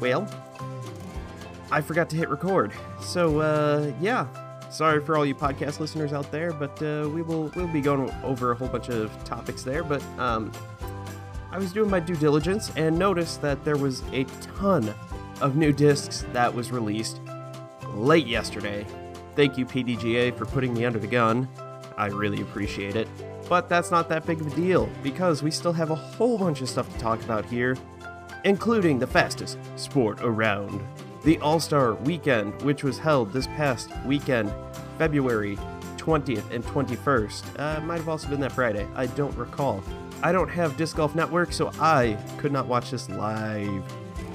well, I forgot to hit record. So, uh, yeah. Sorry for all you podcast listeners out there, but uh, we will we'll be going over a whole bunch of topics there. But um, I was doing my due diligence and noticed that there was a ton of new discs that was released late yesterday. Thank you, PDGA, for putting me under the gun. I really appreciate it. But that's not that big of a deal because we still have a whole bunch of stuff to talk about here, including the fastest sport around. The All Star Weekend, which was held this past weekend, February 20th and 21st. Uh, might have also been that Friday. I don't recall. I don't have Disc Golf Network, so I could not watch this live.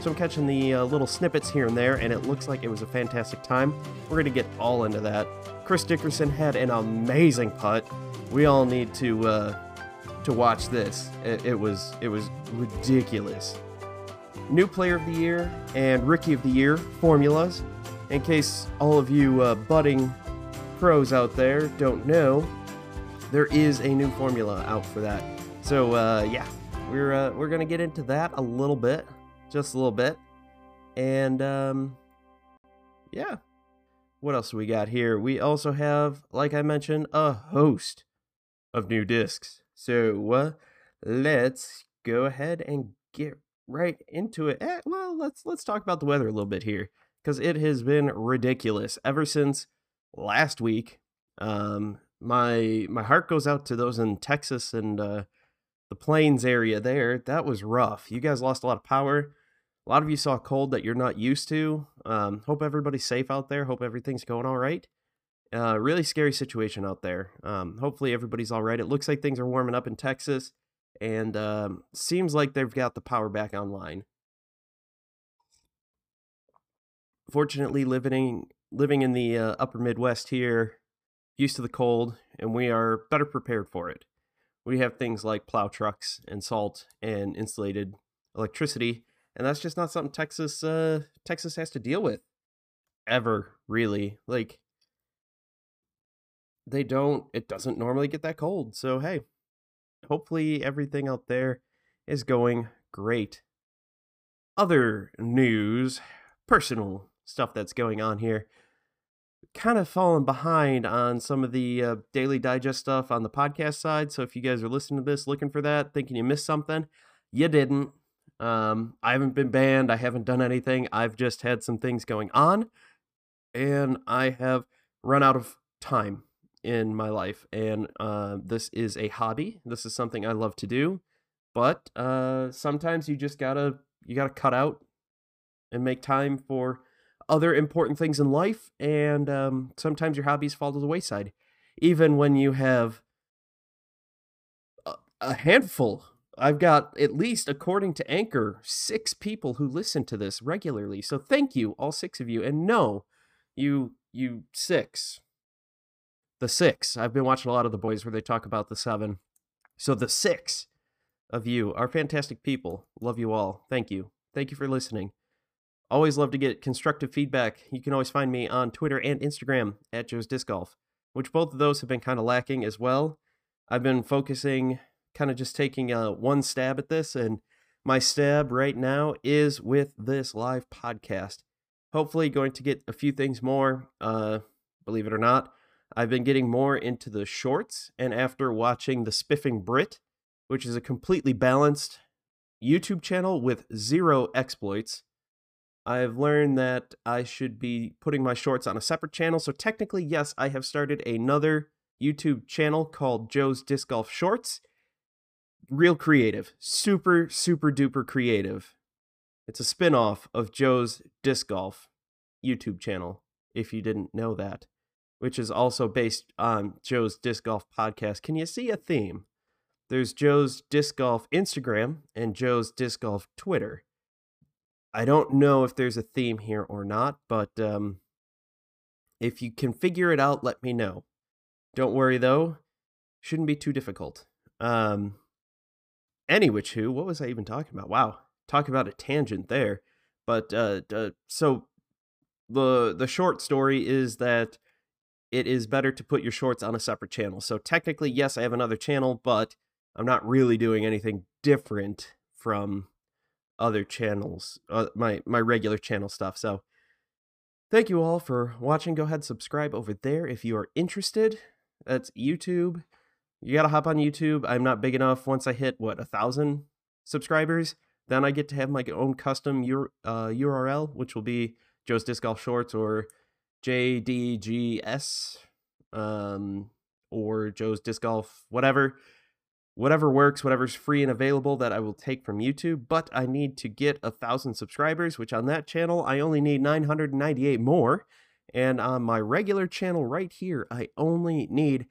So I'm catching the uh, little snippets here and there, and it looks like it was a fantastic time. We're going to get all into that. Chris Dickerson had an amazing putt. We all need to uh, to watch this. It, it was it was ridiculous. New Player of the Year and Rookie of the Year formulas. In case all of you uh, budding pros out there don't know, there is a new formula out for that. So uh, yeah, we're uh, we're gonna get into that a little bit, just a little bit, and um, yeah. What else we got here? We also have, like I mentioned, a host of new discs. So uh, let's go ahead and get right into it. Eh, well, let's let's talk about the weather a little bit here because it has been ridiculous ever since last week. Um, my my heart goes out to those in Texas and uh, the Plains area there. That was rough. You guys lost a lot of power. A lot of you saw cold that you're not used to. Um, hope everybody's safe out there. Hope everything's going all right. Uh, really scary situation out there. Um, hopefully everybody's all right. It looks like things are warming up in Texas and um, seems like they've got the power back online. Fortunately, living living in the uh, upper Midwest here, used to the cold, and we are better prepared for it. We have things like plow trucks and salt and insulated electricity, and that's just not something Texas uh, Texas has to deal with ever really. Like they don't. It doesn't normally get that cold, so hey, hopefully everything out there is going great. Other news, personal stuff that's going on here. Kind of falling behind on some of the uh, daily digest stuff on the podcast side. So if you guys are listening to this looking for that, thinking you missed something, you didn't. Um, I haven't been banned. I haven't done anything. I've just had some things going on, and I have run out of time in my life, and uh, this is a hobby. This is something I love to do, but uh, sometimes you just gotta you gotta cut out and make time for other important things in life, and um, sometimes your hobbies fall to the wayside, even when you have a, a handful. I've got at least, according to Anchor, six people who listen to this regularly. So thank you, all six of you. And no, you you six the six. I've been watching a lot of the boys where they talk about the seven. So the six of you are fantastic people. Love you all. Thank you. Thank you for listening. Always love to get constructive feedback. You can always find me on Twitter and Instagram at Joe's Disc Golf, which both of those have been kind of lacking as well. I've been focusing, kind of just taking a uh, one stab at this, and my stab right now is with this live podcast. Hopefully, going to get a few things more. Uh, believe it or not, I've been getting more into the shorts, and after watching the Spiffing Brit, which is a completely balanced YouTube channel with zero exploits, I've learned that I should be putting my shorts on a separate channel. So technically, yes, I have started another YouTube channel called Joe's Disc Golf Shorts. Real creative, super, super duper creative. It's a spin off of Joe's Disc Golf YouTube channel, if you didn't know that which is also based on Joe's Disc Golf podcast. Can you see a theme? There's Joe's Disc Golf Instagram and Joe's Disc Golf Twitter. I don't know if there's a theme here or not, but um, if you can figure it out, let me know. Don't worry though, shouldn't be too difficult. Um, any which who, what was I even talking about? Wow, talk about a tangent there. But uh, uh, so the the short story is that it is better to put your shorts on a separate channel. So technically, yes, I have another channel, but I'm not really doing anything different from other channels, uh, my my regular channel stuff. So thank you all for watching. Go ahead subscribe over there if you are interested. That's YouTube. You gotta hop on YouTube. I'm not big enough. Once I hit what a thousand subscribers, then I get to have my own custom uh, URL, which will be Joe's Disc Golf Shorts or JDGS um, or Joe's Disc Golf, whatever whatever works, whatever's free and available that I will take from YouTube. But I need to get a thousand subscribers, which on that channel I only need 998 more. And on my regular channel right here, I only need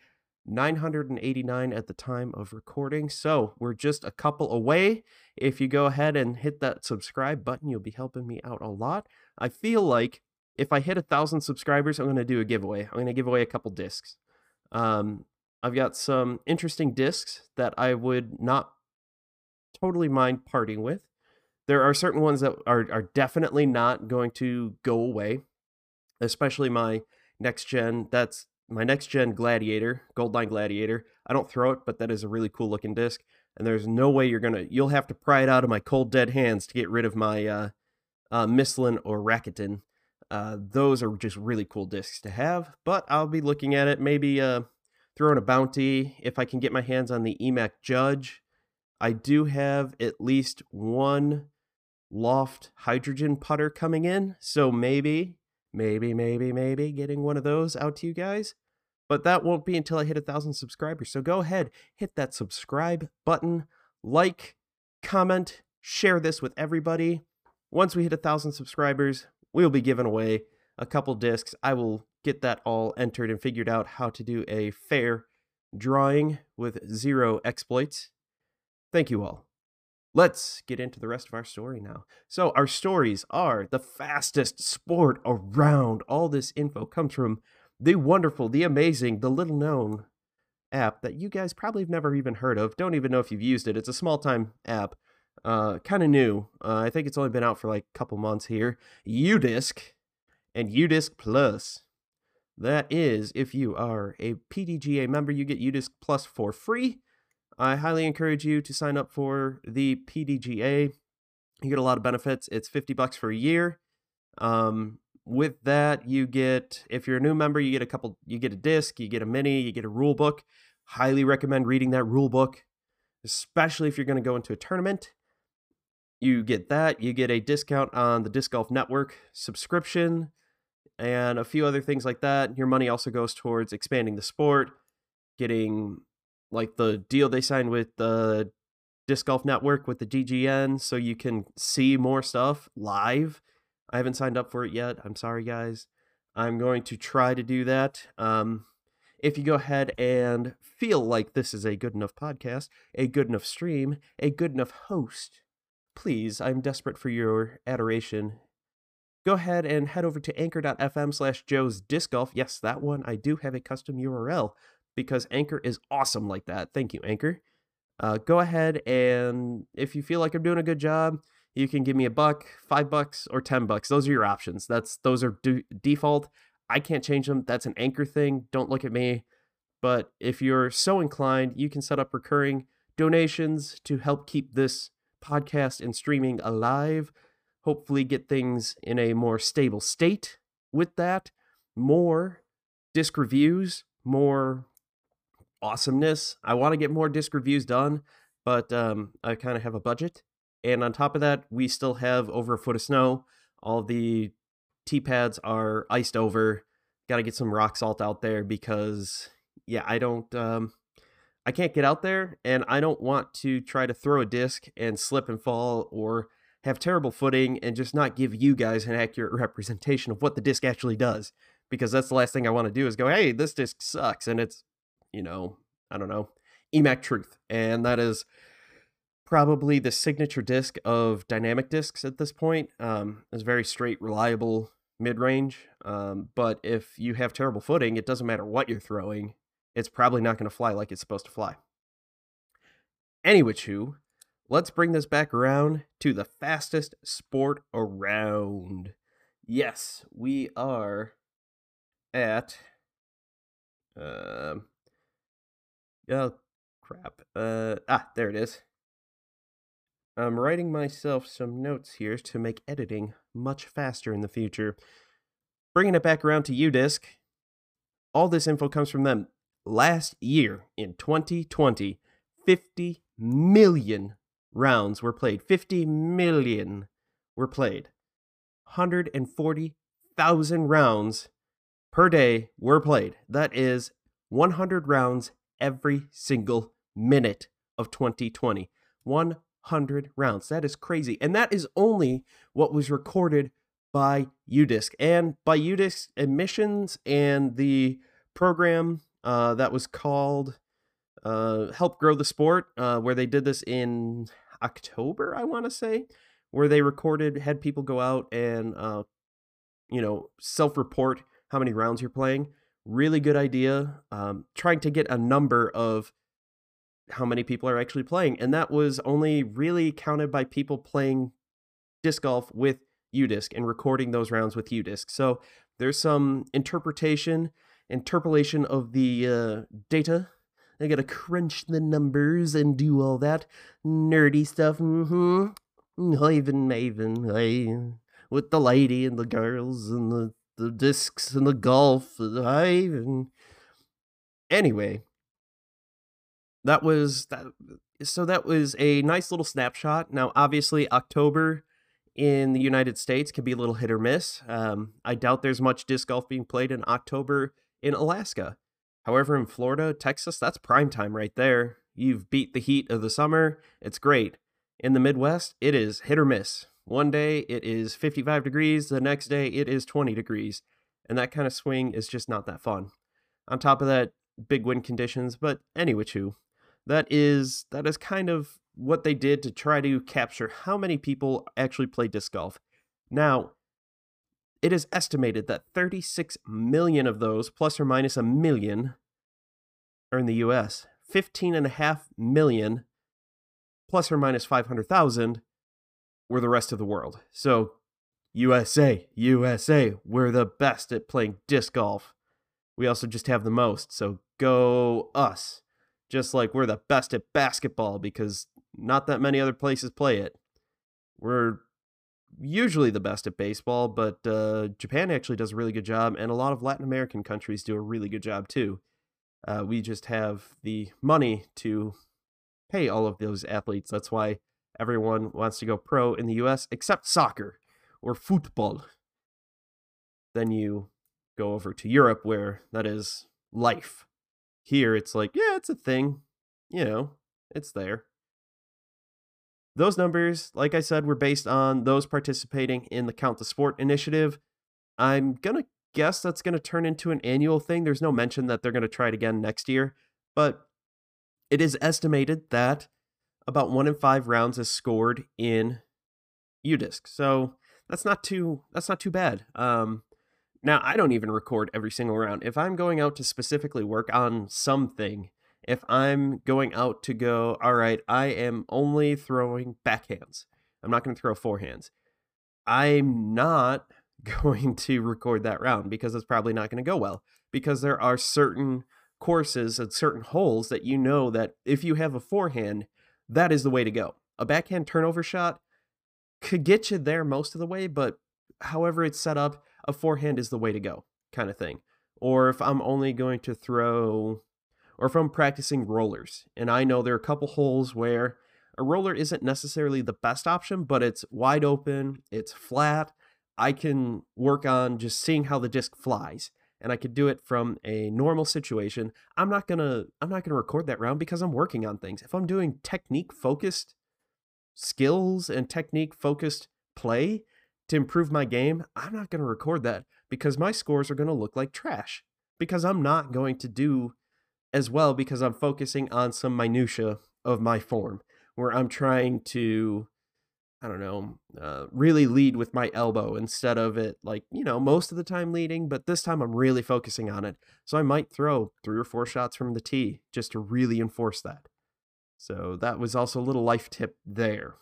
989 at the time of recording. So we're just a couple away. If you go ahead and hit that subscribe button, you'll be helping me out a lot. I feel like if I hit a thousand subscribers, I'm going to do a giveaway. I'm going to give away a couple discs. Um, I've got some interesting discs that I would not totally mind parting with. There are certain ones that are, are definitely not going to go away, especially my next gen. That's my next gen Gladiator, Goldline Gladiator. I don't throw it, but that is a really cool looking disc. And there's no way you're gonna. You'll have to pry it out of my cold dead hands to get rid of my uh, uh, Michelin or Rakuten. Uh, those are just really cool discs to have. But I'll be looking at it. Maybe uh, throwing a bounty if I can get my hands on the EMAC Judge. I do have at least one loft hydrogen putter coming in, so maybe, maybe, maybe, maybe getting one of those out to you guys. But that won't be until I hit a thousand subscribers. So go ahead, hit that subscribe button, like, comment, share this with everybody. Once we hit a thousand subscribers, we'll be giving away a couple discs. I will get that all entered and figured out how to do a fair drawing with zero exploits. Thank you all. Let's get into the rest of our story now. So, our stories are the fastest sport around. All this info comes from the wonderful, the amazing, the little known app that you guys probably have never even heard of. Don't even know if you've used it. It's a small time app, uh, kind of new. Uh, I think it's only been out for like a couple months here. UDisc and UDisc Plus. That is, if you are a PDGA member, you get UDisc Plus for free. I highly encourage you to sign up for the PDGA. You get a lot of benefits. It's 50 bucks for a year. Um, with that, you get if you're a new member, you get a couple you get a disc, you get a mini, you get a rule book. Highly recommend reading that rule book, especially if you're going to go into a tournament. You get that, you get a discount on the Disc Golf Network subscription and a few other things like that. Your money also goes towards expanding the sport, getting like the deal they signed with the Disc Golf Network with the DGN so you can see more stuff live. I haven't signed up for it yet. I'm sorry, guys. I'm going to try to do that. Um, if you go ahead and feel like this is a good enough podcast, a good enough stream, a good enough host, please, I'm desperate for your adoration. Go ahead and head over to anchor.fm slash joe's disc golf. Yes that one i do have a custom url because anchor is awesome like that. Thank you anchor. Uh, go ahead and if you feel like i'm doing a good job you can give me a buck five bucks or ten bucks. Those are your options. That's those are default. I can't change them that's an anchor thing. Don't look at me. But if you're so inclined you can set up recurring donations to help keep this podcast and streaming alive hopefully get things in a more stable state with that. More disc reviews, more awesomeness. I want to get more disc reviews done, but um, I kind of have a budget. And on top of that, we still have over a foot of snow. All the T pads are iced over. Got to get some rock salt out there because, yeah, I don't. Um, I can't get out there, and I don't want to try to throw a disc and slip and fall or have terrible footing, and just not give you guys an accurate representation of what the disc actually does. Because that's the last thing I want to do is go, hey, this disc sucks. And it's, you know, I don't know, EMAC Truth. And that is probably the signature disc of dynamic discs at this point. Um, it's very straight, reliable mid range. Um, but if you have terrible footing, it doesn't matter what you're throwing, it's probably not going to fly like it's supposed to fly. Any Anyway, who let's bring this back around to the fastest sport around. Yes, we are at. Uh, oh, crap. Uh, ah, there it is. I'm writing myself some notes here to make editing much faster in the future. Bringing it back around to UDisc, all this info comes from them. Last year, in 2020, 50 million rounds were played. 50 million were played. 140,000 rounds per day were played. That is 100 rounds every single minute of 2020. 100 rounds. That is crazy. And that is only what was recorded by UDisc and by UDisc admissions and the program uh, that was called uh, Help Grow the Sport, uh, where they did this in October, I want to say, where they recorded, had people go out and, uh, you know, self report how many rounds you're playing. Really good idea. Um, trying to get a number of how many people are actually playing. And that was only really counted by people playing disc golf with UDisc and recording those rounds with UDisc. So there's some interpretation, interpolation of the uh, data. I gotta crunch the numbers and do all that nerdy stuff. Mm-hmm. Maven, I, with the lady and the girls and the, the discs and the golf. Haven. Anyway, that was that so that was a nice little snapshot now obviously october in the united states can be a little hit or miss um, i doubt there's much disc golf being played in october in alaska. However in florida texas that's prime time right there. You've beat the heat of the summer. It's great. In the midwest it is hit or miss. One day it is 55 degrees the next day it is 20 degrees. And that kind of swing is just not that fun. On top of that big wind conditions but anyway too that is that is kind of what they did to try to capture how many people actually play disc golf. Now, it is estimated that 36 million of those, plus or minus a million, are in the US. 15.5 million, plus or minus 500,000, were the rest of the world. So, USA, USA, we're the best at playing disc golf. We also just have the most, so go us just like we're the best at basketball because not that many other places play it. We're usually the best at baseball, but uh, Japan actually does a really good job, and a lot of Latin American countries do a really good job too. Uh, we just have the money to pay all of those athletes. That's why everyone wants to go pro in the US, except soccer or football. Then you go over to Europe, where that is life. Here, it's like, yeah, it's a thing. You know, it's there. Those numbers, like I said, were based on those participating in the Count the Sport initiative. I'm going to guess that's going to turn into an annual thing. There's no mention that they're going to try it again next year, but it is estimated that about one in five rounds is scored in UDisc. So that's not too that's not too bad. Um, now, I don't even record every single round. If I'm going out to specifically work on something, if I'm going out to go, all right, I am only throwing backhands, I'm not going to throw forehands. I'm not going to record that round because it's probably not going to go well because there are certain courses and certain holes that you know that if you have a forehand, that is the way to go. A backhand turnover shot could get you there most of the way, but however it's set up, a forehand is the way to go, kind of thing. Or if I'm only going to throw, or from practicing rollers, and I know there are a couple holes where a roller isn't necessarily the best option, but it's wide open, it's flat. I can work on just seeing how the disc flies and I could do it from a normal situation. I'm not going to I'm not going to record that round because I'm working on things. If I'm doing technique focused skills and technique focused play, to improve my game, I'm not going to record that because my scores are going to look like trash because I'm not going to do as well because I'm focusing on some minutia of my form where I'm trying to I don't know, uh, really lead with my elbow instead of it like, you know, most of the time leading, but this time I'm really focusing on it. So I might throw three or four shots from the tee just to really enforce that. So that was also a little life tip there.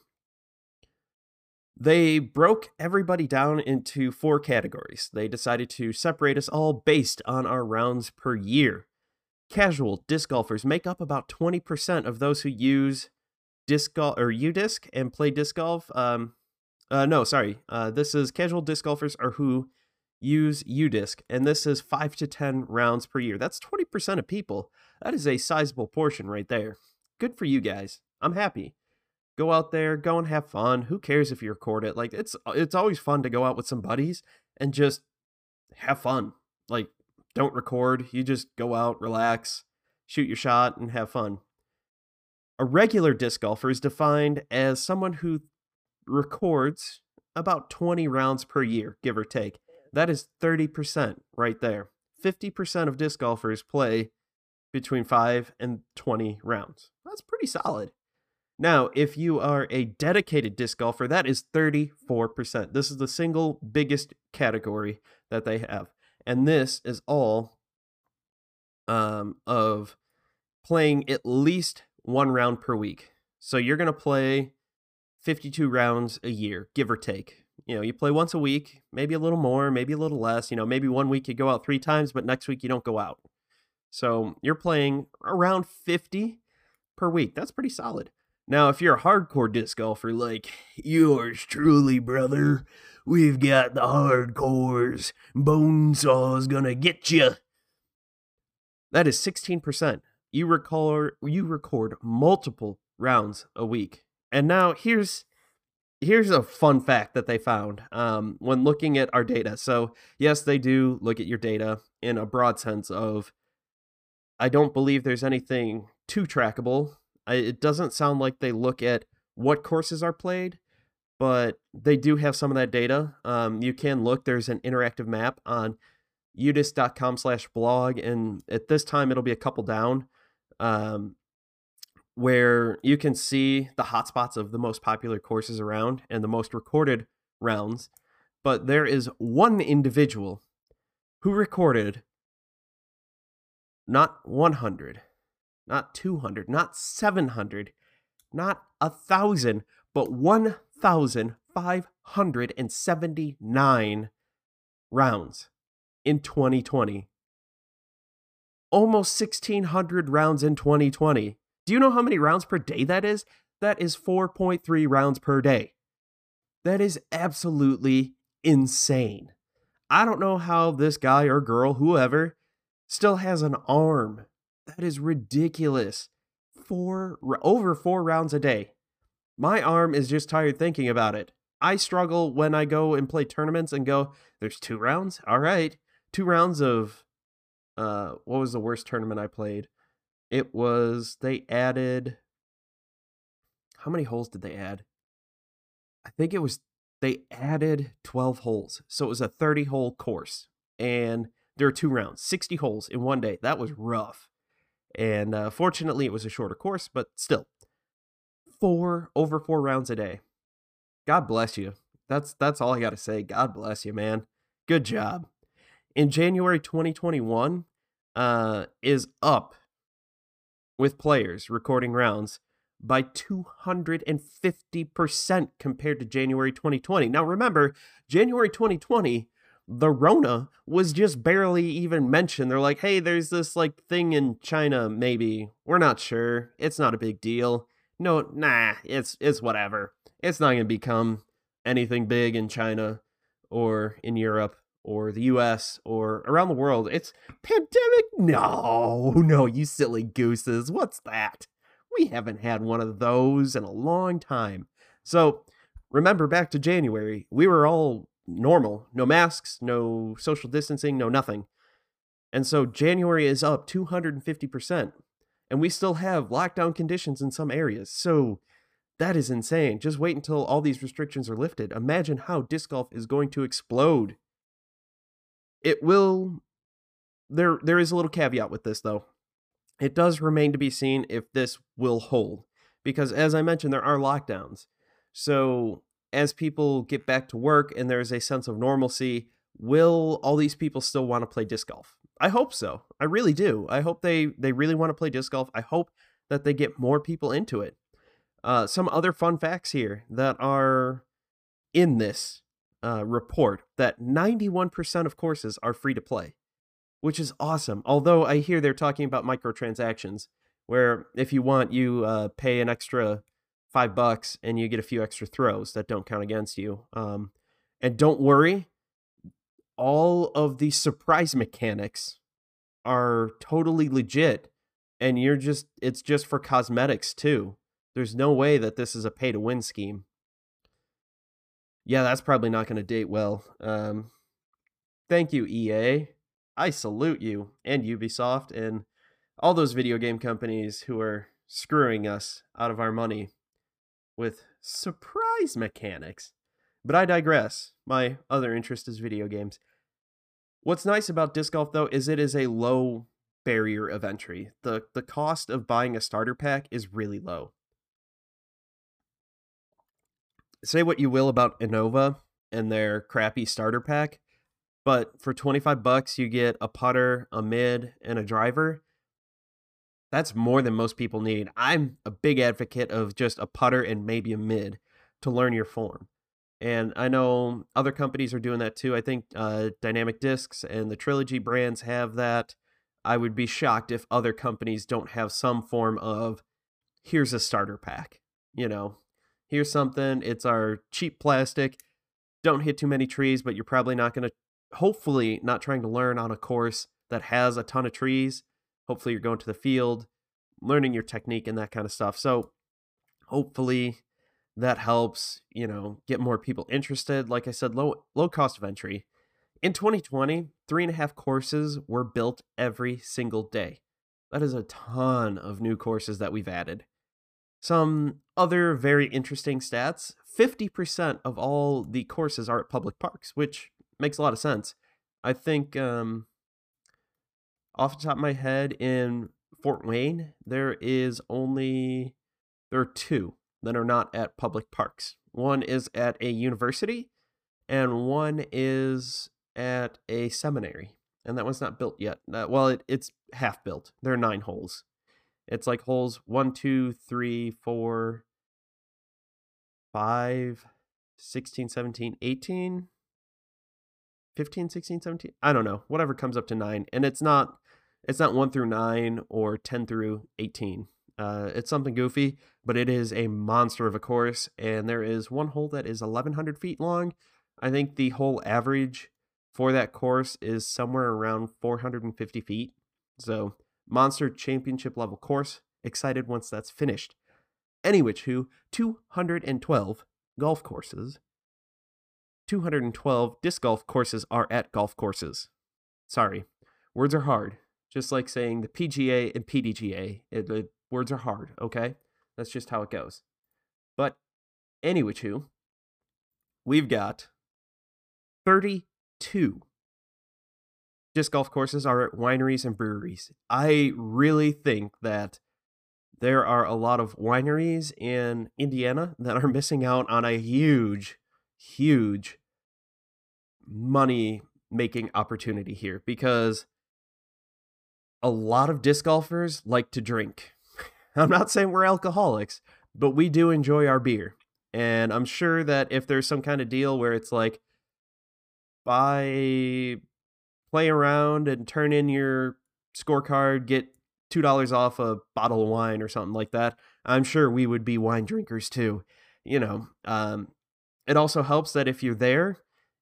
They broke everybody down into four categories. They decided to separate us all based on our rounds per year. Casual disc golfers make up about 20% of those who use disc golf or UDisc and play disc golf. Um, uh, no, sorry. Uh, this is casual disc golfers are who use UDisc, and this is five to 10 rounds per year. That's 20% of people. That is a sizable portion right there. Good for you guys. I'm happy. Go out there, go and have fun. Who cares if you record it? Like it's it's always fun to go out with some buddies and just have fun. Like don't record, you just go out, relax, shoot your shot and have fun. A regular disc golfer is defined as someone who records about 20 rounds per year, give or take. That is 30% right there. 50% of disc golfers play between 5 and 20 rounds. That's pretty solid. Now, if you are a dedicated disc golfer, that is 34%. This is the single biggest category that they have. And this is all um, of playing at least one round per week. So you're going to play 52 rounds a year, give or take. You know, you play once a week, maybe a little more, maybe a little less. You know, maybe one week you go out three times, but next week you don't go out. So you're playing around 50 per week. That's pretty solid. Now, if you're a hardcore disc golfer like yours truly, brother, we've got the hardcores. Bonesaw's gonna get you. That is 16%. You record you record multiple rounds a week. And now here's here's a fun fact that they found um, when looking at our data. So yes, they do look at your data in a broad sense of. I don't believe there's anything too trackable. I, it doesn't sound like they look at what courses are played, but they do have some of that data. Um, you can look. There's an interactive map on udisc.com slash blog, and at this time it'll be a couple down. Um, where you can see the hotspots of the most popular courses around and the most recorded rounds. But there is one individual who recorded not 100, not 200, not 700, not a thousand, but 1,579 rounds in 2020. Almost 1,600 rounds in 2020. Do you know how many rounds per day that is? That is 4.3 rounds per day. That is absolutely insane. I don't know how this guy or girl, whoever, still has an arm. That is ridiculous. Four over 4 rounds a day. My arm is just tired thinking about it. I struggle when I go and play tournaments and go, there's two rounds? All right. Two rounds of uh what was the worst tournament I played? It was they added how many holes did they add? I think it was they added 12 holes. So it was a 30 hole course and there were two rounds, 60 holes in one day. That was rough. And uh, fortunately it was a shorter course, but still. Four over 4 rounds a day. God bless you. That's that's all I got to say. God bless you, man. Good job. In January 2021 uh is up with players recording rounds by 250% compared to January 2020. Now, remember, January 2020, the Rona was just barely even mentioned. They're like, hey, there's this like thing in China, maybe. We're not sure. It's not a big deal. No, nah, it's it's whatever. It's not gonna become anything big in China or in Europe or the US or around the world. It's pandemic. No, no, you silly gooses. What's that? We haven't had one of those in a long time. So remember back to January, we were all normal. No masks, no social distancing, no nothing. And so January is up 250%. And we still have lockdown conditions in some areas. So that is insane. Just wait until all these restrictions are lifted. Imagine how disc golf is going to explode it will there there is a little caveat with this though. It does remain to be seen if this will hold because as I mentioned there are lockdowns. So as people get back to work and there's a sense of normalcy, will all these people still want to play disc golf? I hope so. I really do. I hope they they really want to play disc golf. I hope that they get more people into it. Uh, some other fun facts here that are in this uh, report that 91% of courses are free to play, which is awesome. Although I hear they're talking about microtransactions, where if you want, you uh, pay an extra five bucks and you get a few extra throws that don't count against you. Um, and don't worry, all of the surprise mechanics are totally legit and you're just it's just for cosmetics too. There's no way that this is a pay to win scheme. Yeah, that's probably not going to date well. Um, thank you EA. I salute you and Ubisoft and all those video game companies who are screwing us out of our money with surprise mechanics. But I digress. My other interest is video games. What's nice about disc golf though is it is a low barrier of entry. The the cost of buying a starter pack is really low. Say what you will about Innova and their crappy starter pack, but for 25 bucks you get a putter, a mid, and a driver. That's more than most people need. I'm a big advocate of just a putter and maybe a mid to learn your form. And I know other companies are doing that too. I think uh, Dynamic Discs and the Trilogy brands have that. I would be shocked if other companies don't have some form of here's a starter pack. You know, here's something. It's our cheap plastic. Don't hit too many trees, but you're probably not going to, hopefully, not trying to learn on a course that has a ton of trees. Hopefully, you're going to the field, learning your technique and that kind of stuff. So, hopefully, that helps you know get more people interested. Like i said low low cost of entry. In 2020 three and a half courses were built every single day. That is a ton of new courses that we've added. Some other very interesting stats 50% of all the courses are at public parks which makes a lot of sense. I think um off the top of my head in fort wayne there is only there are two that are not at public parks. One is at a university, and one is at a seminary, and that one's not built yet. Well, it, it's half built. There are nine holes. It's like holes one, two, three, four, five, 16, 17, 18, 15, 16, 17. I don't know. Whatever comes up to nine. And it's not it's not one through nine or 10 through 18. Uh, it's something goofy, but it is a monster of a course, and there is one hole that is 1,100 feet long. I think the whole average for that course is somewhere around 450 feet. So, monster championship level course. Excited once that's finished. Anyway, who 212 golf courses. 212 disc golf courses are at golf courses. Sorry, words are hard. Just like saying the PGA and PDGA. It, Words are hard, okay? That's just how it goes. But anyway, too, we've got 32 disc golf courses are at wineries and breweries. I really think that there are a lot of wineries in Indiana that are missing out on a huge, huge money making opportunity here because a lot of disc golfers like to drink. I'm not saying we're alcoholics, but we do enjoy our beer. And I'm sure that if there's some kind of deal where it's like, buy, play around and turn in your scorecard, get $2 off a bottle of wine or something like that, I'm sure we would be wine drinkers too. You know, um, it also helps that if you're there,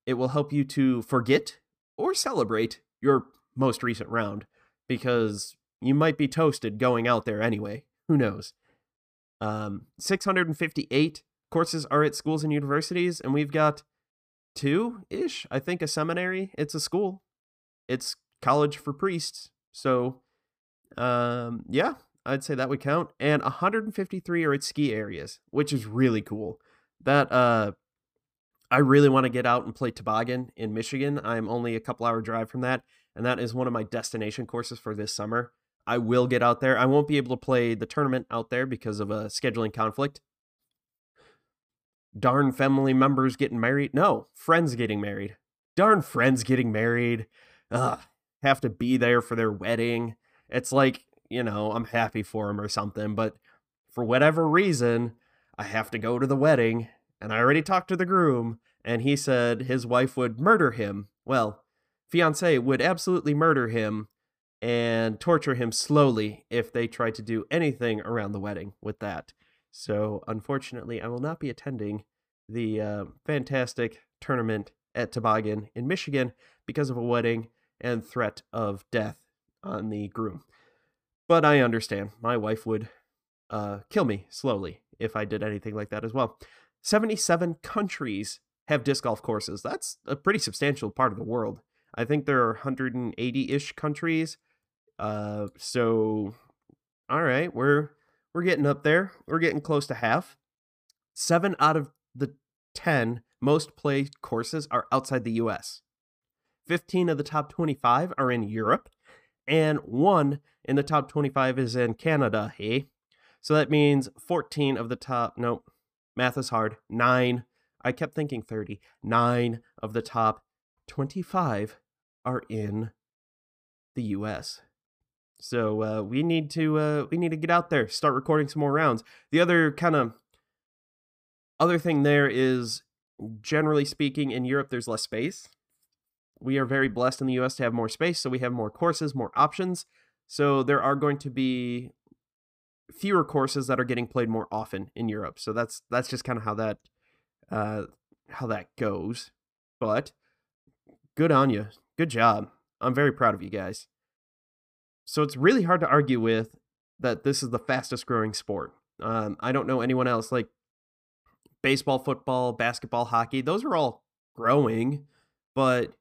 it will help you to forget or celebrate your most recent round because you might be toasted going out there anyway. Who knows? Um, 658 courses are at schools and universities, and we've got two ish. I think a seminary. It's a school. It's college for priests. So, um, yeah, I'd say that would count. And 153 are at ski areas, which is really cool. That uh, I really want to get out and play toboggan in Michigan. I'm only a couple hour drive from that, and that is one of my destination courses for this summer. I will get out there. I won't be able to play the tournament out there because of a scheduling conflict. Darn family members getting married. No, friends getting married. Darn friends getting married. Ugh, have to be there for their wedding. It's like, you know, I'm happy for them or something, but for whatever reason, I have to go to the wedding. And I already talked to the groom, and he said his wife would murder him. Well, fiance would absolutely murder him and torture him slowly if they tried to do anything around the wedding with that. So, unfortunately, I will not be attending the uh, fantastic tournament at Toboggan in Michigan because of a wedding and threat of death on the groom. But I understand. My wife would uh, kill me slowly if I did anything like that as well. 77 countries have disc golf courses. That's a pretty substantial part of the world. I think there are 180 ish countries. Uh, so, all right, we're we're getting up there. We're getting close to half. Seven out of the 10 most played courses are outside the US. 15 of the top 25 are in Europe, and one in the top 25 is in Canada, hey? So that means 14 of the top, nope, math is hard, nine. I kept thinking 30. Nine of the top 25 are in the US. So uh, we need to uh, we need to get out there, start recording some more rounds. The other kind of other thing there is, generally speaking, in Europe there's less space. We are very blessed in the U.S. to have more space, so we have more courses, more options. So there are going to be fewer courses that are getting played more often in Europe. So that's that's just kind of how that uh, how that goes. But good on you, good job. I'm very proud of you guys. So it's really hard to argue with that this is the fastest growing sport. Um, I don't know anyone else like baseball, football, basketball, hockey. Those are all growing, but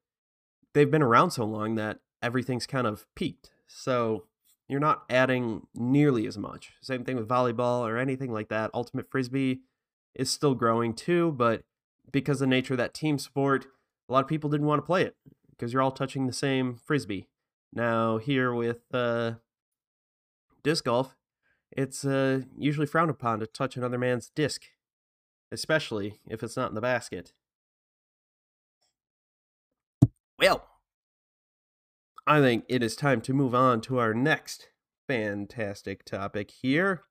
they've been around so long that everything's kind of peaked. So you're not adding nearly as much. Same thing with volleyball or anything like that. Ultimate frisbee is still growing too, but because of the nature of that team sport, a lot of people didn't want to play it because you're all touching the same frisbee. Now here with uh, disc golf, it's uh, usually frowned upon to touch another man's disc, especially if it's not in the basket. Well, I think it is time to move on to our next fantastic topic here.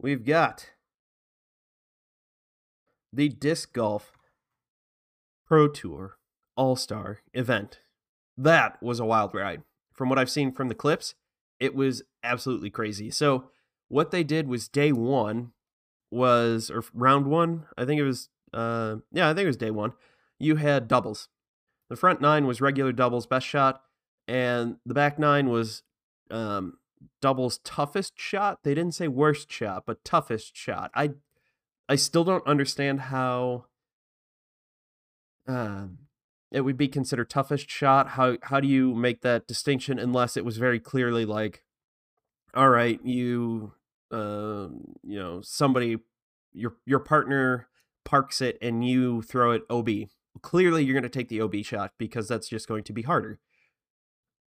We've got the Disc Golf Pro Tour All Star event. That was a wild ride from what I've seen from the clips, it was absolutely crazy. So what they did was day one was or round one, I think it was uh yeah, I think it was day one. You had doubles. The front nine was regular doubles best shot, and the back nine was um doubles toughest shot. They didn't say worst shot, but toughest shot. I I still don't understand how um it would be considered toughest shot? How how do you make that distinction unless it was very clearly like, all right, you uh, you know somebody your your partner parks it and you throw it OB. Clearly, you're going to take the OB shot because that's just going to be harder.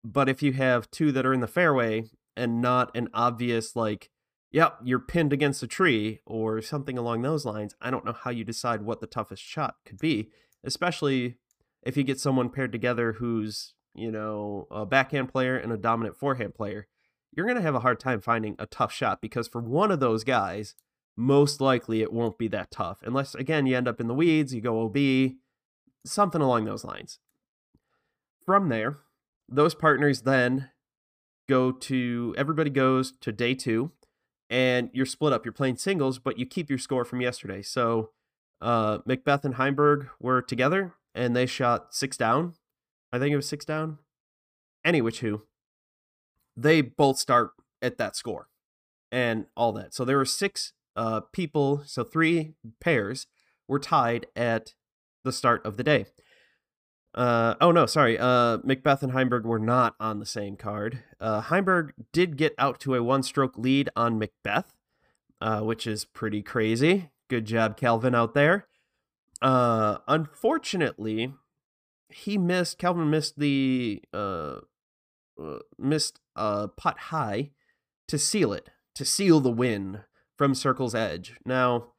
But if you have two that are in the fairway and not an obvious like, yep, you're pinned against a tree or something along those lines, I don't know how you decide what the toughest shot could be, especially if you get someone paired together who's, you know, a backhand player and a dominant forehand player, you're going to have a hard time finding a tough shot because for one of those guys, most likely it won't be that tough. Unless, again, you end up in the weeds, you go OB, something along those lines. From there, those partners then go to, everybody goes to day two, and you're split up. You're playing singles, but you keep your score from yesterday. So uh, McBeth and Heimburg were together and they shot six down. I think it was six down. Any which who, they both start at that score and all that. So there were six uh, people, so three pairs were tied at the start of the day. Uh, oh no, sorry. Uh, McBeth and Heimburg were not on the same card. Uh, Heimburg did get out to a one-stroke lead on McBeth, uh, which is pretty crazy. Good job, Calvin, out there. Uh, unfortunately, he missed. Calvin missed the uh, uh missed uh putt high to seal it to seal the win from Circle's Edge. Now,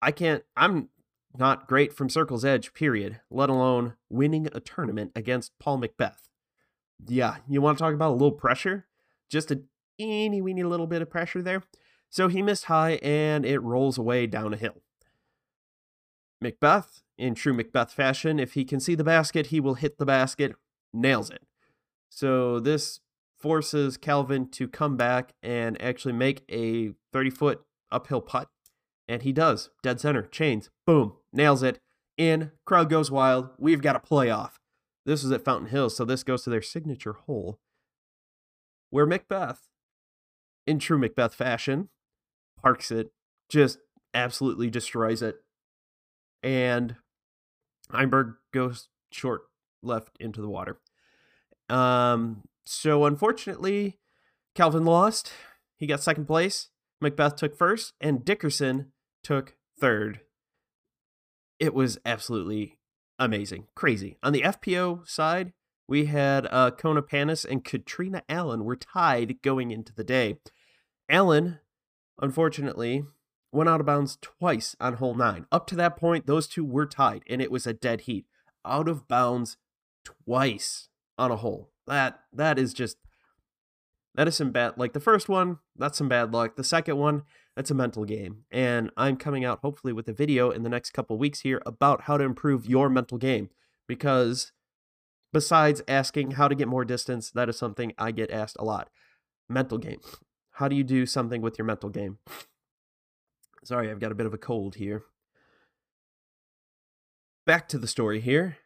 I can't. I'm not great from Circle's Edge. Period. Let alone winning a tournament against Paul McBeth. Yeah, you want to talk about a little pressure? Just a teeny weeny little bit of pressure there. So he missed high and it rolls away down a hill. McBeth, in true McBeth fashion, if he can see the basket, he will hit the basket, nails it. So this forces Calvin to come back and actually make a 30 foot uphill putt And he does. Dead center. Chains. Boom. Nails it. In. Crowd goes wild. We've got a playoff. This is at Fountain Hills, so this goes to their signature hole. Where McBeth, in true McBeth fashion, parks it, just absolutely destroys it. And Heimburg goes short left into the water. Um, so unfortunately, Calvin lost. He got second place. McBeth took first, and Dickerson took third. It was absolutely amazing, crazy. On the FPO side, we had uh, Kona Panis and Catrina Allen were tied going into the day. Allen, unfortunately, went out of bounds twice on hole nine. Up to that point, those two were tied, and it was a dead heat. Out of bounds twice on a hole. That that is just that is some bad like the first one, that's some bad luck. The second one, that's a mental game. And I'm coming out hopefully with a video in the next couple weeks here about how to improve your mental game because besides asking how to get more distance, that is something I get asked a lot. Mental game. How do you do something with your mental game? Sorry, I've got a bit of a cold here. Back to the story here.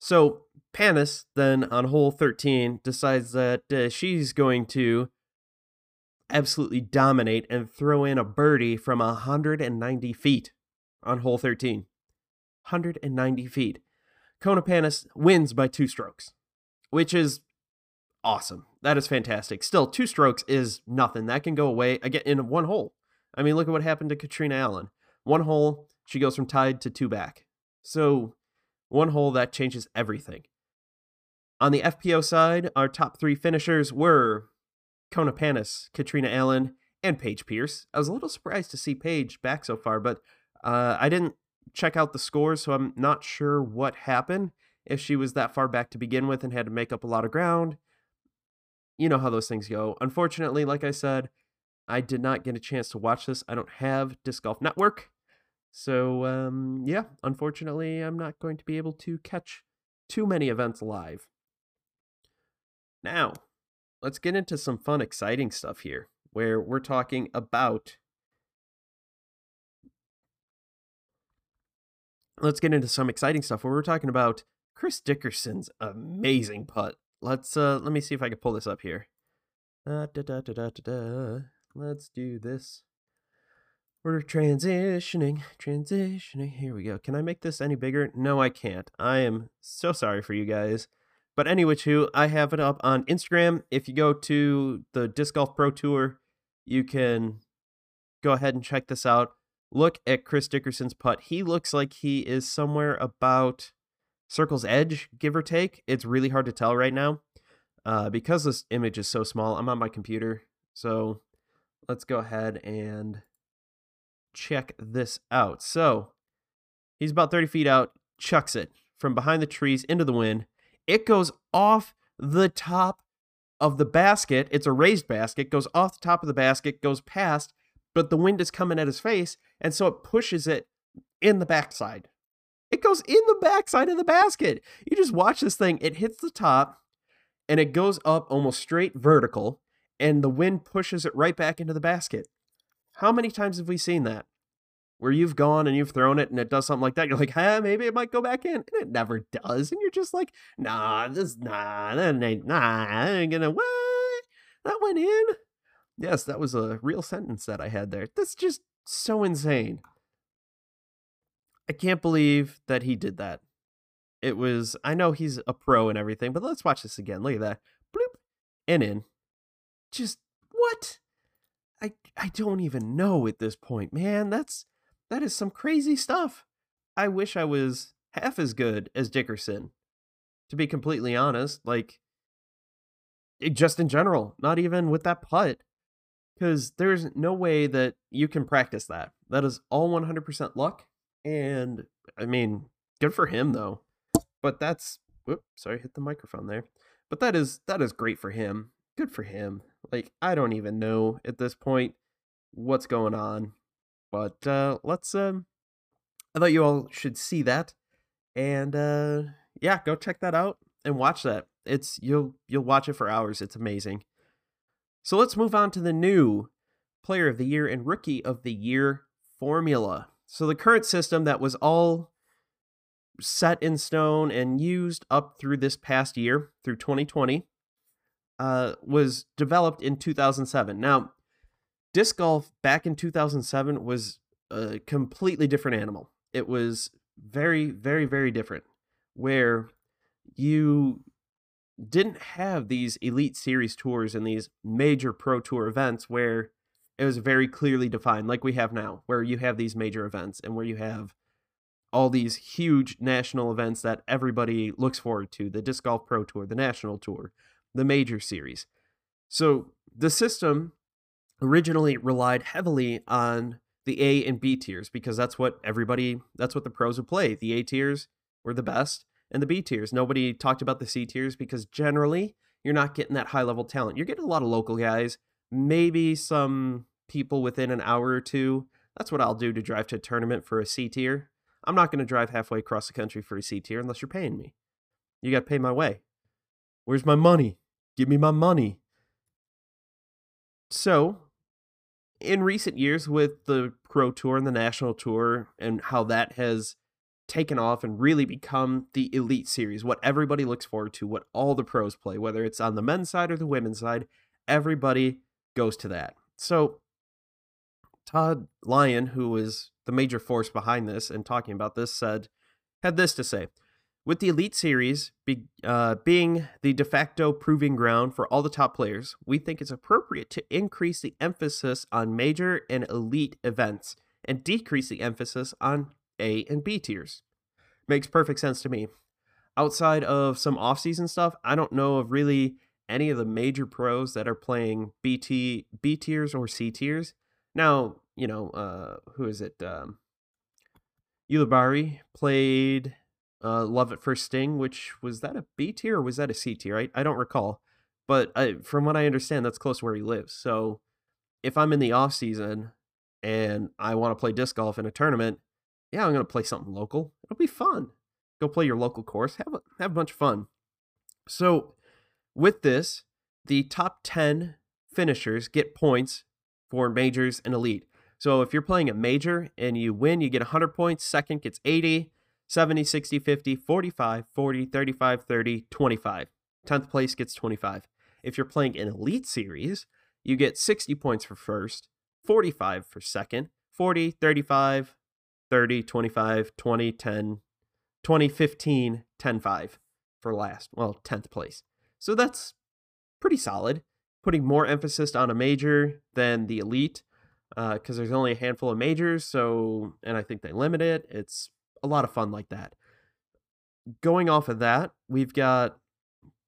So, Panis then on hole 13 decides that uh, she's going to absolutely dominate and throw in a birdie from 190 feet on hole 13. 190 feet. Kona Panis wins by two strokes, which is awesome. That is fantastic. Still, two strokes is nothing. That can go away again in one hole. I mean, look at what happened to Catrina Allen. One hole, she goes from tied to two back. So, one hole that changes everything. On the FPO side, our top three finishers were Kona Panis, Catrina Allen, and Paige Pierce. I was a little surprised to see Paige back so far, but uh, I didn't check out the scores, so I'm not sure what happened. If she was that far back to begin with and had to make up a lot of ground, you know how those things go. Unfortunately, like I said, I did not get a chance to watch this. I don't have Disc Golf Network. So, um, yeah, unfortunately, I'm not going to be able to catch too many events live. Now, let's get into some fun, exciting stuff here where we're talking about. Let's get into some exciting stuff where we're talking about Chris Dickerson's amazing putt. Let's uh let me see if I can pull this up here. Uh, da, da, da, da, da, da. Let's do this. We're transitioning, transitioning. Here we go. Can I make this any bigger? No, I can't. I am so sorry for you guys. But anyway, too, I have it up on Instagram. If you go to the Disc Golf Pro Tour, you can go ahead and check this out. Look at Chris Dickerson's putt. He looks like he is somewhere about circle's edge, give or take. It's really hard to tell right now uh, because this image is so small. I'm on my computer, so let's go ahead and check this out. So he's about 30 feet out, chucks it from behind the trees into the wind it goes off the top of the basket. It's a raised basket, goes off the top of the basket, goes past, but the wind is coming at his face, and so it pushes it in the backside. It goes in the backside of the basket. You just watch this thing, it hits the top and it goes up almost straight vertical, and the wind pushes it right back into the basket. How many times have we seen that? where you've gone and you've thrown it and it does something like that, you're like, huh, maybe it might go back in. And it never does. And you're just like, nah, this, nah, that ain't, nah, I ain't gonna, what? That went in? Yes, that was a real sentence that I had there. That's just so insane. I can't believe that he did that. It was, I know he's a pro and everything, but let's watch this again. Look at that. Bloop, and in. Just, what? I, I don't even know at this point, man. That's, that is some crazy stuff. I wish I was half as good as Dickerson, to be completely honest. Like, just in general, not even with that putt. Because there's no way that you can practice that. That is all 100% luck. And I mean, good for him though. But that's whoop, sorry, hit the microphone there. But that is that is great for him. Good for him. Like I don't even know at this point what's going on. But uh, let's. Um, I thought you all should see that, and uh, yeah, go check that out and watch that. It's you'll you'll watch it for hours. It's amazing. So let's move on to the new Player of the Year and Rookie of the Year formula. So the current system that was all set in stone and used up through this past year, through 2020, uh, was developed in 2007. Now, disc golf back in 2007 was a completely different animal. It was very, very, very different, where you didn't have these elite series tours and these major pro tour events where it was very clearly defined like we have now where you have these major events and where you have all these huge national events that everybody looks forward to the disc golf pro tour the national tour the major series so the system originally relied heavily on the a and b tiers because that's what everybody that's what the pros would play the a tiers were the best and the B tiers. Nobody talked about the C tiers because generally you're not getting that high level talent. You're getting a lot of local guys, maybe some people within an hour or two. That's what I'll do to drive to a tournament for a C tier. I'm not going to drive halfway across the country for a C tier unless you're paying me. You got to pay my way. Where's my money? Give me my money. So, in recent years, with the Pro Tour and the National Tour and how that has taken off and really become the elite series, what everybody looks forward to, what all the pros play, whether it's on the men's side or the women's side, everybody goes to that. So, Todd Lyon, who was the major force behind this and talking about this, said, had this to say. With the Elite Series be, uh, being the de facto proving ground for all the top players, we think it's appropriate to increase the emphasis on major and elite events and decrease the emphasis on a and B tiers. Makes perfect sense to me. Outside of some off-season stuff, I don't know of really any of the major pros that are playing BT B tiers or C tiers. Now, you know, uh, who is it? Um, played uh, Love at First Sting, which was that a B tier or was that a C tier? I, I don't recall. But I, from what I understand, that's close to where he lives. So if I'm in the off season and I want to play disc golf in a tournament, yeah, I'm going to play something local. It'll be fun. Go play your local course. Have a, have a bunch of fun. So, with this, the top 10 finishers get points for majors and elite. So, if you're playing a major and you win, you get 100 points. Second gets 80, 70, 60, 50, 45, 40, 35, 30, 25. 10th place gets 25. If you're playing an elite series, you get 60 points for first, 45 for second, 40, 35, 30, 25, 20, 10, 20, 15, 10, 5 for last. Well, 10th place. So that's pretty solid. Putting more emphasis on a major than the elite because uh, there's only a handful of majors. So, and I think they limit it. It's a lot of fun like that. Going off of that, we've got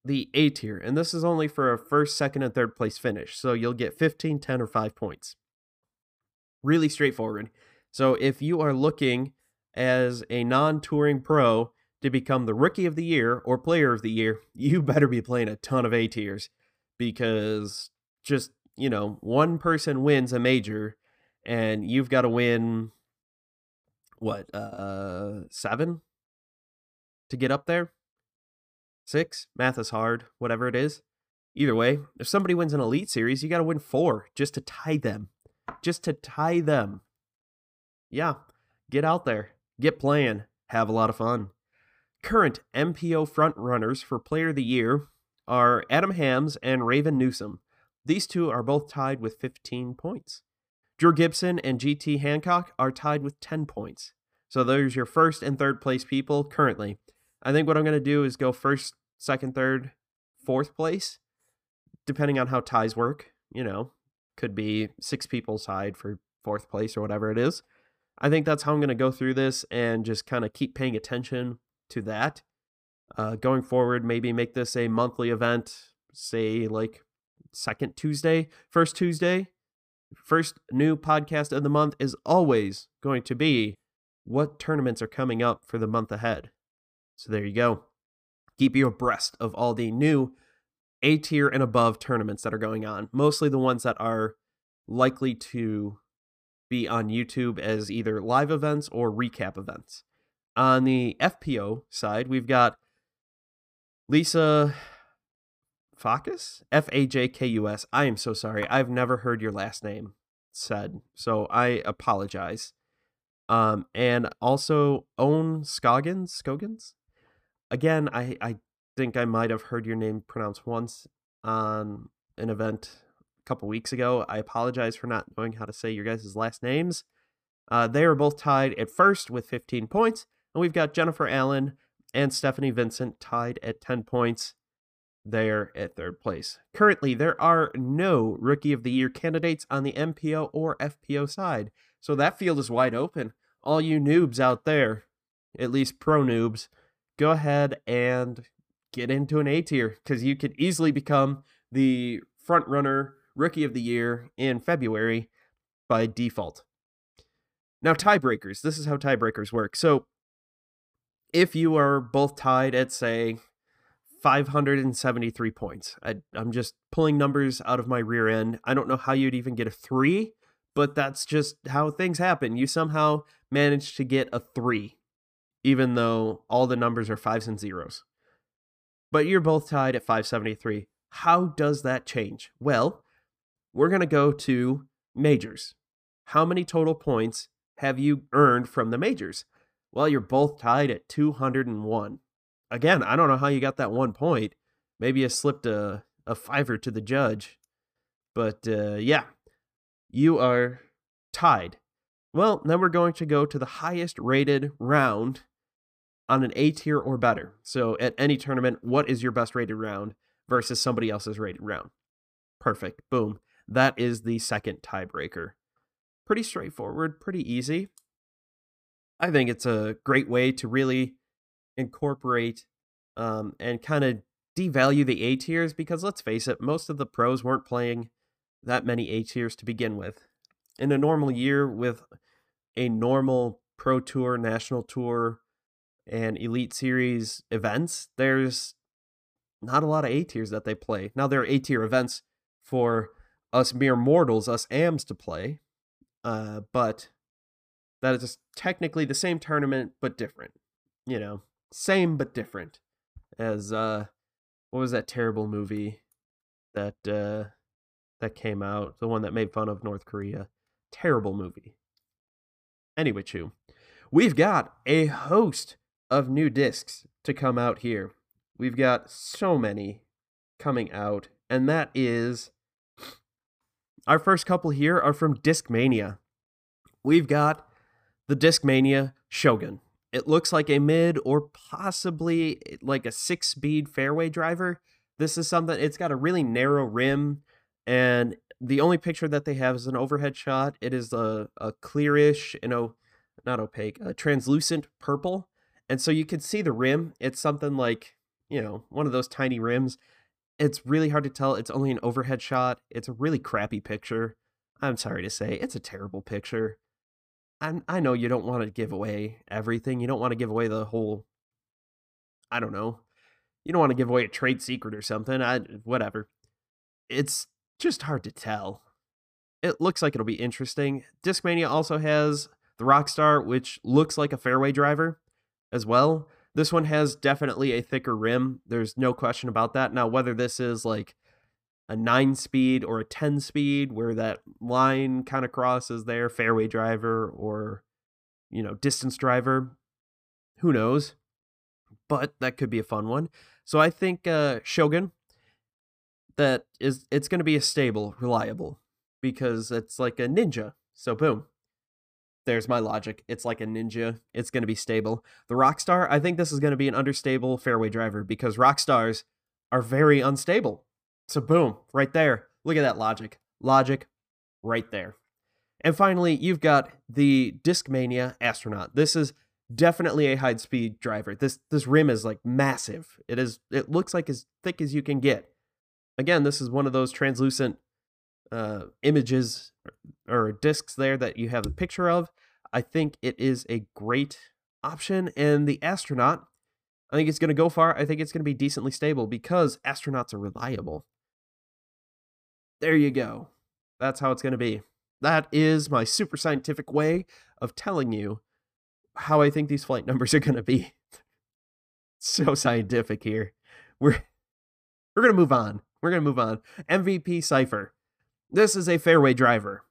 the A tier, and this is only for a first, second, and third place finish. So you'll get 15, 10, or 5 points. Really straightforward. So if you are looking as a non touring pro to become the rookie of the year or player of the year, you better be playing a ton of A tiers because just, you know, one person wins a major and you've got to win what, uh, seven to get up there? Six? Math is hard, whatever it is. Either way, if somebody wins an elite series, you got to win four just to tie them. Just to tie them yeah, get out there, get playing, have a lot of fun. Current MPO frontrunners for Player of the Year are Adam Hammes and Raven Newsom. These two are both tied with 15 points. Drew Gibson and GT Hancock are tied with 10 points. So there's your first and third place people currently. I think what I'm going to do is go first, second, third, fourth place, depending on how ties work. You know, could be six people tied for fourth place or whatever it is. I think that's how I'm going to go through this and just kind of keep paying attention to that. Uh, going forward, maybe make this a monthly event, say like second Tuesday, first Tuesday. First new podcast of the month is always going to be what tournaments are coming up for the month ahead. So there you go. Keep you abreast of all the new A tier and above tournaments that are going on, mostly the ones that are likely to be on YouTube as either live events or recap events. On the FPO side, we've got Lisa Fajkus? F A J K U S. I am so sorry. I've never heard your last name said, so I apologize. Um, and also Ohn Scoggins, Scoggins. Again, I I think I might have heard your name pronounced once on an event a couple weeks ago. I apologize for not knowing how to say your guys' last names. Uh, they are both tied at first with 15 points, and we've got Jennifer Allen and Stephanie Vincent tied at 10 points. There at third place. Currently, there are no Rookie of the Year candidates on the MPO or FPO side, so that field is wide open. All you noobs out there, at least pro noobs, go ahead and get into an A tier because you could easily become the front runner Rookie of the Year in February by default. Now, tiebreakers. This is how tiebreakers work. So, if you are both tied at, say, 573 points, I, I'm just pulling numbers out of my rear end. I don't know how you'd even get a three, but that's just how things happen. You somehow manage to get a three, even though all the numbers are fives and zeros. But you're both tied at 573. How does that change? Well, we're going to go to majors. How many total points have you earned from the majors? Well, you're both tied at 201. Again, I don't know how you got that one point. Maybe you slipped a, a fiver to the judge. But uh, yeah, you are tied. Well, then we're going to go to the highest rated round on an A tier or better. So at any tournament, what is your best rated round versus somebody else's rated round? Perfect. Boom. That is the second tiebreaker pretty straightforward, pretty easy. I think it's a great way to really incorporate um, and kind of devalue the A tiers because let's face it, most of the pros weren't playing that many A tiers to begin with. In a normal year with a normal Pro Tour, National Tour, and Elite Series events, there's not a lot of A tiers that they play. Now, there are A tier events for us mere mortals, us AMs to play, uh, but that is technically the same tournament but different. You know, same but different. As uh, what was that terrible movie that uh that came out? The one that made fun of North Korea. Terrible movie. Anyway, Chew, we've got a host of new discs to come out here. We've got so many coming out, and that is our first couple here are from Discmania. We've got the Discmania Shogun. It looks like a mid or possibly like a six speed fairway driver. This is something, it's got a really narrow rim, and the only picture that they have is an overhead shot. It is a, a clearish, you know, not opaque, a translucent purple. And so you can see the rim. It's something like, you know, one of those tiny rims it's really hard to tell. It's only an overhead shot. It's a really crappy picture. I'm sorry to say, it's a terrible picture. I I know you don't want to give away everything. You don't want to give away the whole. I don't know. You don't want to give away a trade secret or something. I whatever. It's just hard to tell. It looks like it'll be interesting. Discmania also has the Rockstar, which looks like a fairway driver as well. This one has definitely a thicker rim. There's no question about that. Now, whether this is like a nine speed or a 10 speed where that line kind of crosses there, fairway driver or, you know, distance driver, who knows? But that could be a fun one. So I think uh, Shogun, that is, it's going to be a stable, reliable, because it's like a ninja. So boom, there's my logic. It's like a ninja. It's going to be stable. The Rockstar, I think this is going to be an understable fairway driver because Rockstars are very unstable. So boom, right there. Look at that logic. Logic right there. And finally, you've got the Discmania Astronaut. This is definitely a high speed driver. This this rim is like massive. It is it looks like as thick as you can get. Again, this is one of those translucent uh, images or discs there that you have a picture of. I think it is a great option. And the astronaut, I think it's going to go far. I think it's going to be decently stable because astronauts are reliable. There you go. That's how it's going to be. That is my super scientific way of telling you how I think these flight numbers are going to be. so scientific here. We're we're going to move on. We're going to move on. MVP Cypher. This is a fairway driver.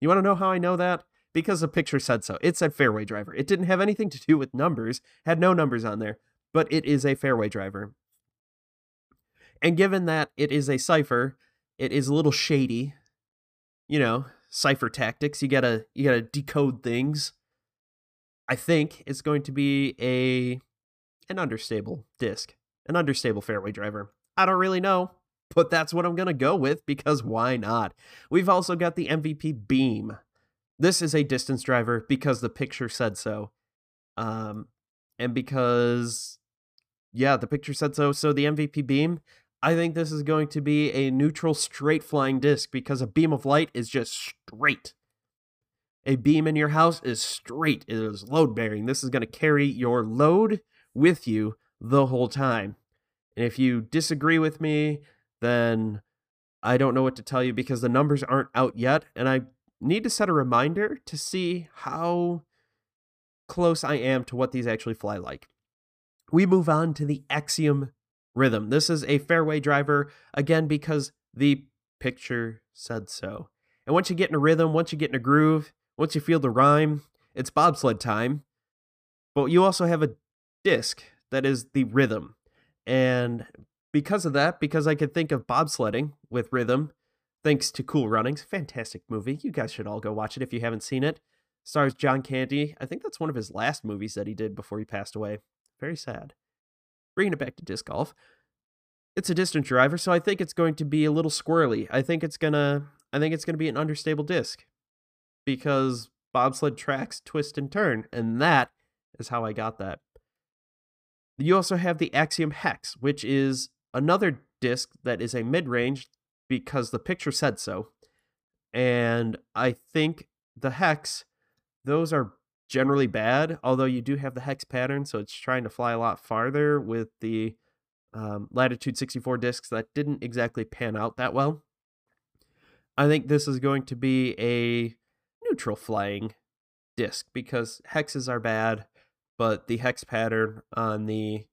You want to know how I know that? because the picture said so. It said fairway driver. It didn't have anything to do with numbers, had no numbers on there, but it is a fairway driver. And given that it is a cipher, it is a little shady. You know, cipher tactics. You gotta you gotta decode things. I think it's going to be a an understable disc, an understable fairway driver. I don't really know, but that's what I'm gonna go with because why not? We've also got the MVP Beam. This is a distance driver because the picture said so. Um, and because, yeah, the picture said so. So the MVP beam, I think this is going to be a neutral straight flying disc because a beam of light is just straight. A beam in your house is straight, it is load bearing. This is going to carry your load with you the whole time. And if you disagree with me, then I don't know what to tell you because the numbers aren't out yet. And I need to set a reminder to see how close I am to what these actually fly like. We move on to the Axiom Rhythm. This is a fairway driver, again, because the picture said so. And once you get in a rhythm, once you get in a groove, once you feel the rhyme, it's bobsled time. But you also have a disc that is the rhythm. And because of that, because I could think of bobsledding with rhythm, thanks to Cool Runnings. Fantastic movie. You guys should all go watch it if you haven't seen it. Stars John Candy. I think that's one of his last movies that he did before he passed away. Very sad. Bringing it back to disc golf. It's a distance driver, so I think it's going to be a little squirrely. I think it's gonna I think it's gonna be an understable disc. Because bobsled tracks twist and turn, and that is how I got that. You also have the Axiom Hex, which is another disc that is a mid-range because the picture said so. And I think the hex, those are generally bad, although you do have the hex pattern, so it's trying to fly a lot farther with the um, Latitude 64 discs that didn't exactly pan out that well. I think this is going to be a neutral flying disc because hexes are bad, but the hex pattern on the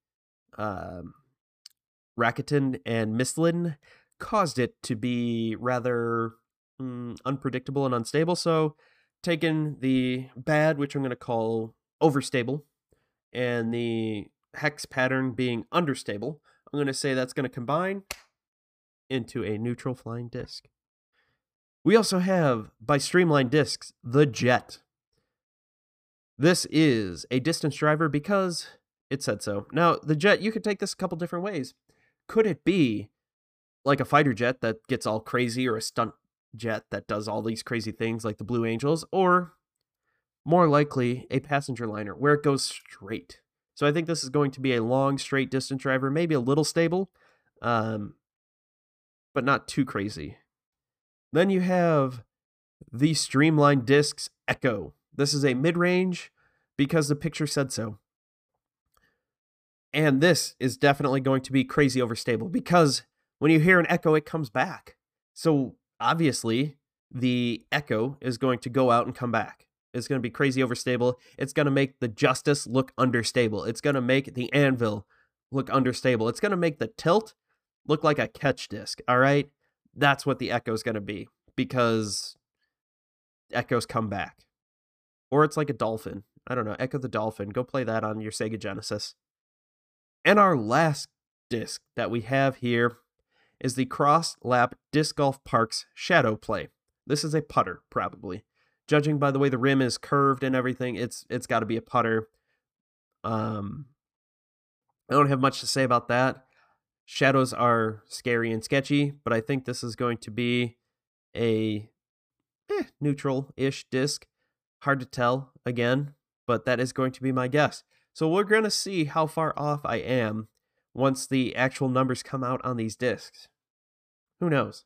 um, Rakuten and Michelin caused it to be rather mm, unpredictable and unstable. So, taking the bad, which I'm going to call overstable, and the hex pattern being understable, I'm going to say that's going to combine into a neutral flying disc. We also have, by Streamline Discs, the Jet. This is a distance driver because it said so. Now, the Jet, you could take this a couple different ways. Could it be like a fighter jet that gets all crazy or a stunt jet that does all these crazy things like the Blue Angels, or more likely a passenger liner where it goes straight. So I think this is going to be a long, straight distance driver, maybe a little stable, um, but not too crazy. Then you have the Streamline Discs Echo. This is a mid range because the picture said so. And this is definitely going to be crazy overstable because when you hear an echo, it comes back. So obviously, the echo is going to go out and come back. It's going to be crazy overstable. It's going to make the justice look understable. It's going to make the anvil look understable. It's going to make the tilt look like a catch disc. All right. That's what the echo is going to be because echoes come back. Or it's like a dolphin. I don't know. Ecco the Dolphin. Go play that on your Sega Genesis. And our last disc that we have here is the Crosslap Disc Golf Parks Shadow Play. This is a putter, probably. Judging by the way the rim is curved and everything, it's it's got to be a putter. Um, I don't have much to say about that. Shadows are scary and sketchy, but I think this is going to be a eh, neutral-ish disc. Hard to tell again, but that is going to be my guess. So we're going to see how far off I am once the actual numbers come out on these discs. Who knows?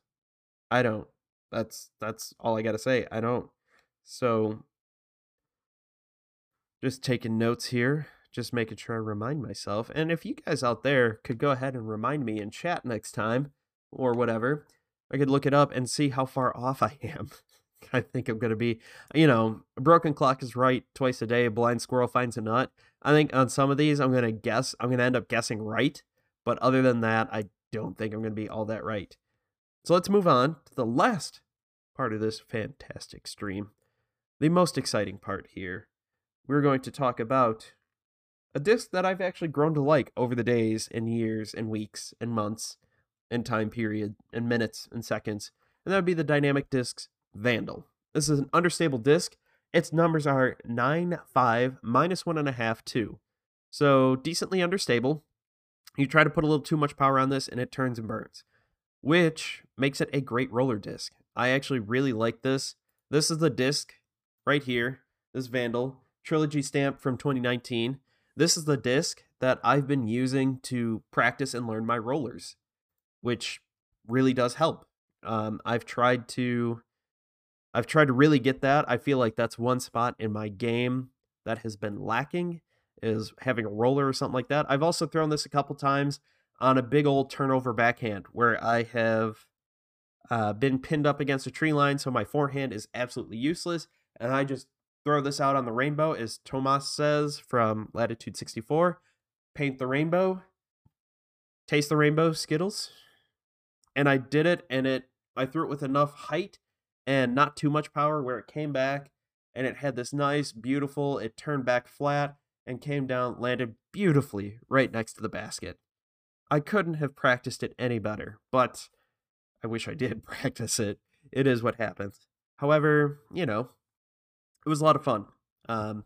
I don't. That's that's all I got to say. I don't. So just taking notes here, just making sure I remind myself. And if you guys out there could go ahead and remind me in chat next time or whatever, I could look it up and see how far off I am. I think I'm going to be, you know, a broken clock is right twice a day, a blind squirrel finds a nut. I think on some of these, I'm going to guess, I'm going to end up guessing right. But other than that, I don't think I'm going to be all that right. So let's move on to the last part of this fantastic stream. the most exciting part here. We're going to talk about a disc that I've actually grown to like over the days and years and weeks and months and time period and minutes and seconds. And that would be the Dynamic Discs Vandal. This is an understable disc. Its numbers are 9, 5, minus 1.5, 2. So decently understable. You try to put a little too much power on this and it turns and burns, which makes it a great roller disc. I actually really like this. This is the disc right here, this Vandal Trilogy stamp from 2019. This is the disc that I've been using to practice and learn my rollers, which really does help. Um, I've tried to I've tried to really get that. I feel like that's one spot in my game that has been lacking is having a roller or something like that. I've also thrown this a couple times on a big old turnover backhand where I have uh, been pinned up against a tree line, so my forehand is absolutely useless, and I just throw this out on the rainbow, as Tomas says from Latitude 64. Paint the rainbow, taste the rainbow, Skittles. And I did it, and it I threw it with enough height and not too much power where it came back and it had this nice, beautiful, it turned back flat and came down, landed beautifully right next to the basket. I couldn't have practiced it any better, but I wish I did practice it. It is what happens. However, you know, it was a lot of fun. Um,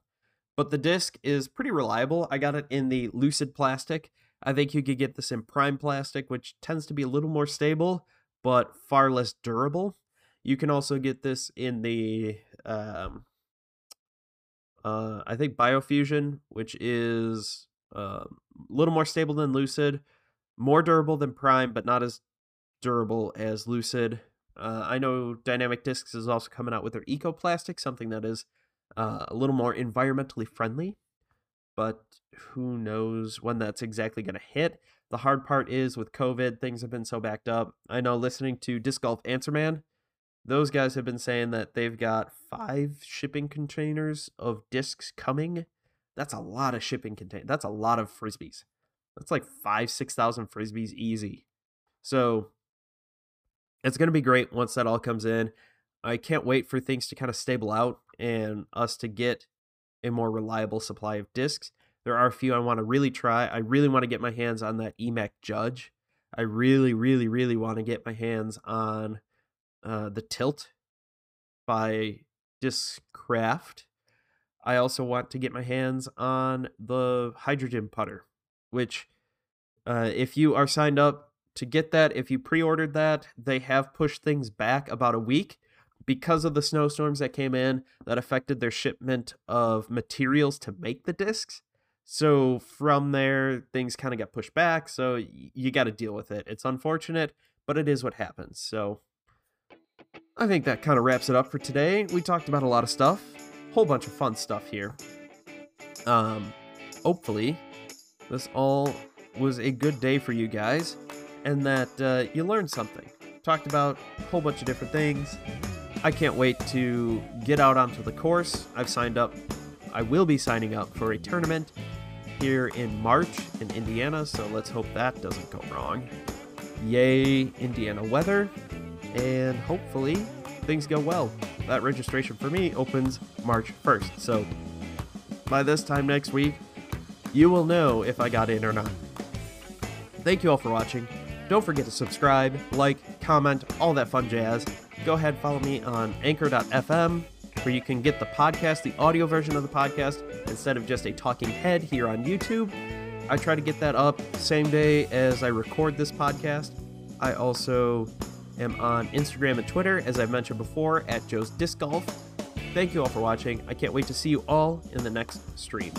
but the disc is pretty reliable. I got it in the lucid plastic. I think you could get this in prime plastic, which tends to be a little more stable, but far less durable. You can also get this in the um, uh, I think BioFuzion, which is uh, a little more stable than Lucid, more durable than Prime, but not as durable as Lucid. Uh, I know Dynamic Discs is also coming out with their Eco Plastic, something that is uh, a little more environmentally friendly, but who knows when that's exactly going to hit. The hard part is with COVID, things have been so backed up. I know listening to Disc Golf Answer Man, those guys have been saying that they've got five shipping containers of discs coming. That's a lot of shipping containers. That's a lot of frisbees. That's like five, six thousand frisbees easy. So it's going to be great once that all comes in. I can't wait for things to kind of stable out and us to get a more reliable supply of discs. There are a few I want to really try. I really want to get my hands on that EMAC Judge. I really, really, really want to get my hands on uh, the Tilt by Discraft. I also want to get my hands on the Hydrogen Putter, which, uh, if you are signed up to get that, if you pre ordered that, they have pushed things back about a week because of the snowstorms that came in that affected their shipment of materials to make the discs. So from there, things kind of got pushed back. So you got to deal with it. It's unfortunate, but it is what happens. So I think that kind of wraps it up for today. We talked about a lot of stuff, whole bunch of fun stuff here. Um, hopefully, this all was a good day for you guys, and that uh, you learned something. Talked about a whole bunch of different things. I can't wait to get out onto the course. I've signed up. I will be signing up for a tournament here in March in Indiana, so let's hope that doesn't go wrong. Yay, Indiana weather and hopefully things go well. That registration for me opens March 1st, so by this time next week, you will know if I got in or not. Thank you all for watching. Don't forget to subscribe, like, comment, all that fun jazz. Go ahead, follow me on anchor.fm, where you can get the podcast, the audio version of the podcast, instead of just a talking head here on YouTube. I try to get that up same day as I record this podcast. I also am on Instagram and Twitter, as I've mentioned before, at Joe's Disc Golf. Thank you all for watching. I can't wait to see you all in the next stream.